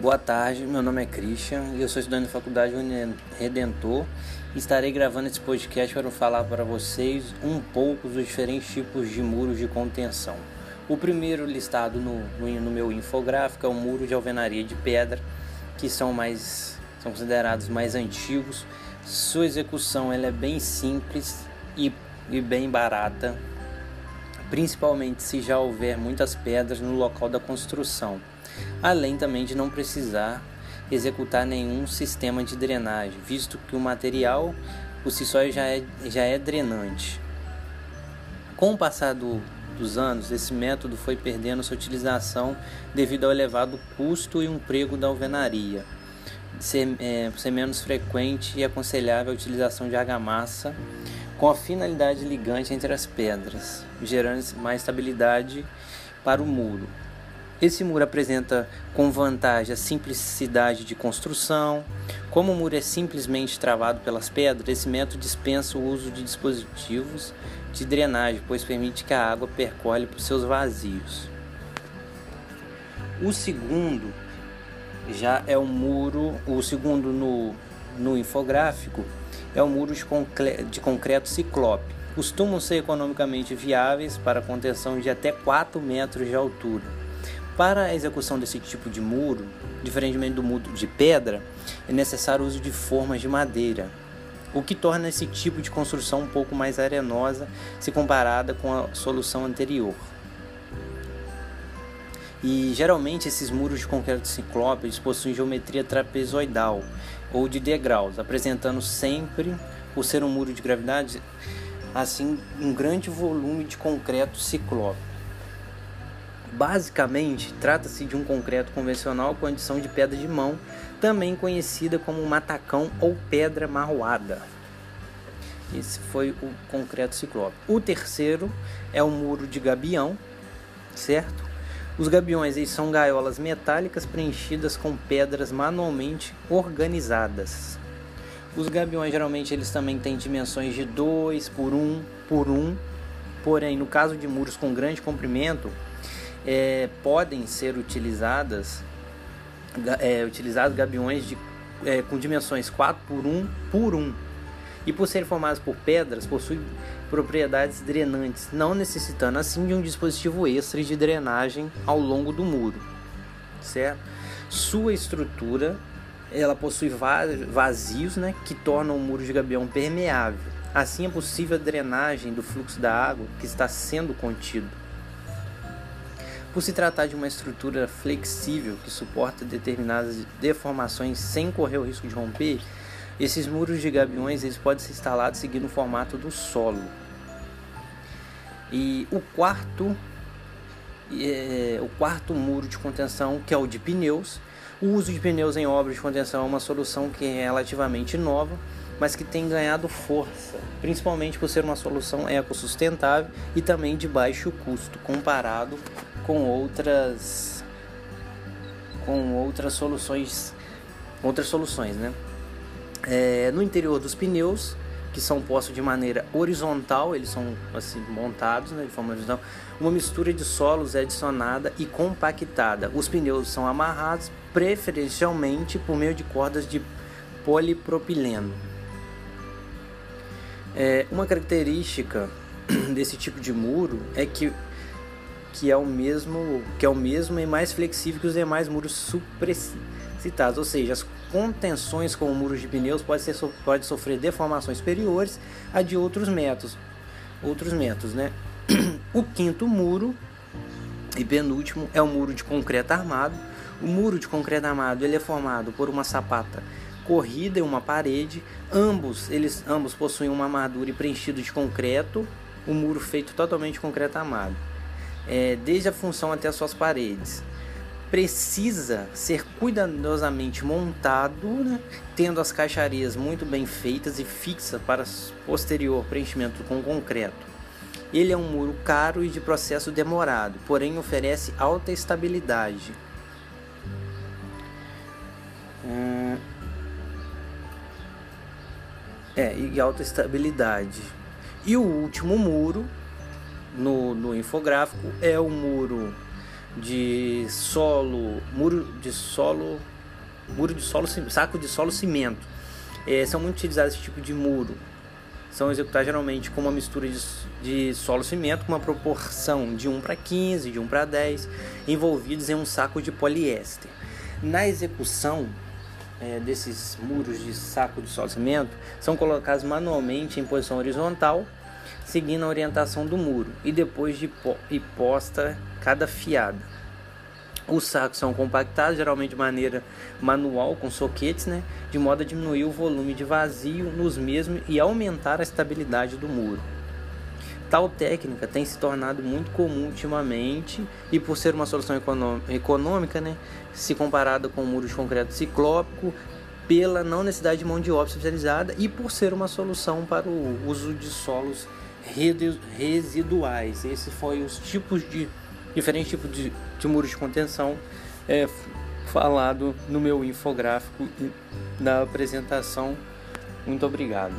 Boa tarde, meu nome é Christian e eu sou estudante da Faculdade Redentor estarei gravando esse podcast para falar para vocês um pouco dos diferentes tipos de muros de contenção. O primeiro listado no, no, no meu infográfico é o muro de alvenaria de pedra, que são mais são considerados mais antigos. Sua execução ela é bem simples e, e bem barata, principalmente se já houver muitas pedras no local da construção além também de não precisar executar nenhum sistema de drenagem, visto que o material por si só já é, já é drenante. Com o passar do, dos anos, esse método foi perdendo sua utilização devido ao elevado custo e emprego da alvenaria, ser, é, ser menos frequente e aconselhável a utilização de argamassa com a finalidade ligante entre as pedras, gerando mais estabilidade para o muro. Esse muro apresenta com vantagem a simplicidade de construção. Como o muro é simplesmente travado pelas pedras, esse método dispensa o uso de dispositivos de drenagem, pois permite que a água percole por seus vazios. O segundo já é o muro, o segundo no, no infográfico é o muro de, de concreto ciclope. Costumam ser economicamente viáveis para contenção de até 4 metros de altura. Para a execução desse tipo de muro, diferentemente do muro de pedra, é necessário o uso de formas de madeira, o que torna esse tipo de construção um pouco mais arenosa se comparada com a solução anterior. E geralmente esses muros de concreto ciclope possuem geometria trapezoidal ou de degraus, apresentando sempre, por ser um muro de gravidade, assim um grande volume de concreto ciclope. Basicamente, trata-se de um concreto convencional com adição de pedra de mão, também conhecida como matacão ou pedra marroada. Esse foi o concreto ciclope. O terceiro é o muro de gabião, certo? Os gabiões eles são gaiolas metálicas preenchidas com pedras manualmente organizadas. Os gabiões geralmente eles também têm dimensões de 2 por 1 por 1, porém no caso de muros com grande comprimento, é, podem ser utilizadas é, utilizados gabiões de, é, com dimensões 4 por 1 por 1 e por serem formados por pedras possuem propriedades drenantes, não necessitando assim de um dispositivo extra de drenagem ao longo do muro, certo? Sua estrutura ela possui vazios, né, que tornam o muro de gabião permeável. Assim é possível a drenagem do fluxo da água que está sendo contido. Por se tratar de uma estrutura flexível que suporta determinadas deformações sem correr o risco de romper, esses muros de gabiões eles podem ser instalados seguindo o formato do solo. E o quarto, é, o quarto muro de contenção, que é o de pneus. O uso de pneus em obras de contenção é uma solução que é relativamente nova, mas que tem ganhado força, principalmente por ser uma solução ecossustentável e também de baixo custo comparado com outras com outras soluções outras soluções né? É, no interior dos pneus que são postos de maneira horizontal eles são assim montados né, de forma horizontal uma mistura de solos é adicionada e compactada. Os pneus são amarrados preferencialmente por meio de cordas de polipropileno. É, uma característica desse tipo de muro é que que é o mesmo, que é o mesmo e mais flexível que os demais muros supracitados, ou seja, as contenções com muros de pneus podem ser pode sofrer deformações superiores a de outros métodos, outros métodos, né? O quinto muro e penúltimo é o muro de concreto armado. O muro de concreto armado ele é formado por uma sapata corrida e uma parede. Ambos eles ambos possuem uma armadura e preenchido de concreto. O muro feito totalmente de concreto armado é, desde a função até as suas paredes. Precisa ser cuidadosamente montado, né, tendo as caixarias muito bem feitas e fixas para posterior preenchimento com concreto. Ele é um muro caro e de processo demorado, porém oferece alta estabilidade. Hum... É, e alta estabilidade. E o último muro no, no infográfico é o muro de solo, muro de solo, muro de solo, saco de solo cimento. É, são muito utilizados esse tipo de muro. São executados geralmente com uma mistura de, de solo cimento com uma proporção de 1 para 15, de 1 para 10, envolvidos em um saco de poliéster. Na execução, é, desses muros de saco de solo cimento são colocados manualmente em posição horizontal, seguindo a orientação do muro e depois de posta cada fiada. Os sacos são compactados geralmente de maneira manual com soquetes, né, de modo a diminuir o volume de vazio nos mesmos e aumentar a estabilidade do muro. Tal técnica tem se tornado muito comum ultimamente e por ser uma solução econômica, né, se comparada com o muro de concreto ciclópico, pela não necessidade de mão de obra especializada e por ser uma solução para o uso de solos residuais. Esse foi os tipos de diferentes tipos de, de muros de contenção é, falado no meu infográfico na apresentação. Muito obrigado.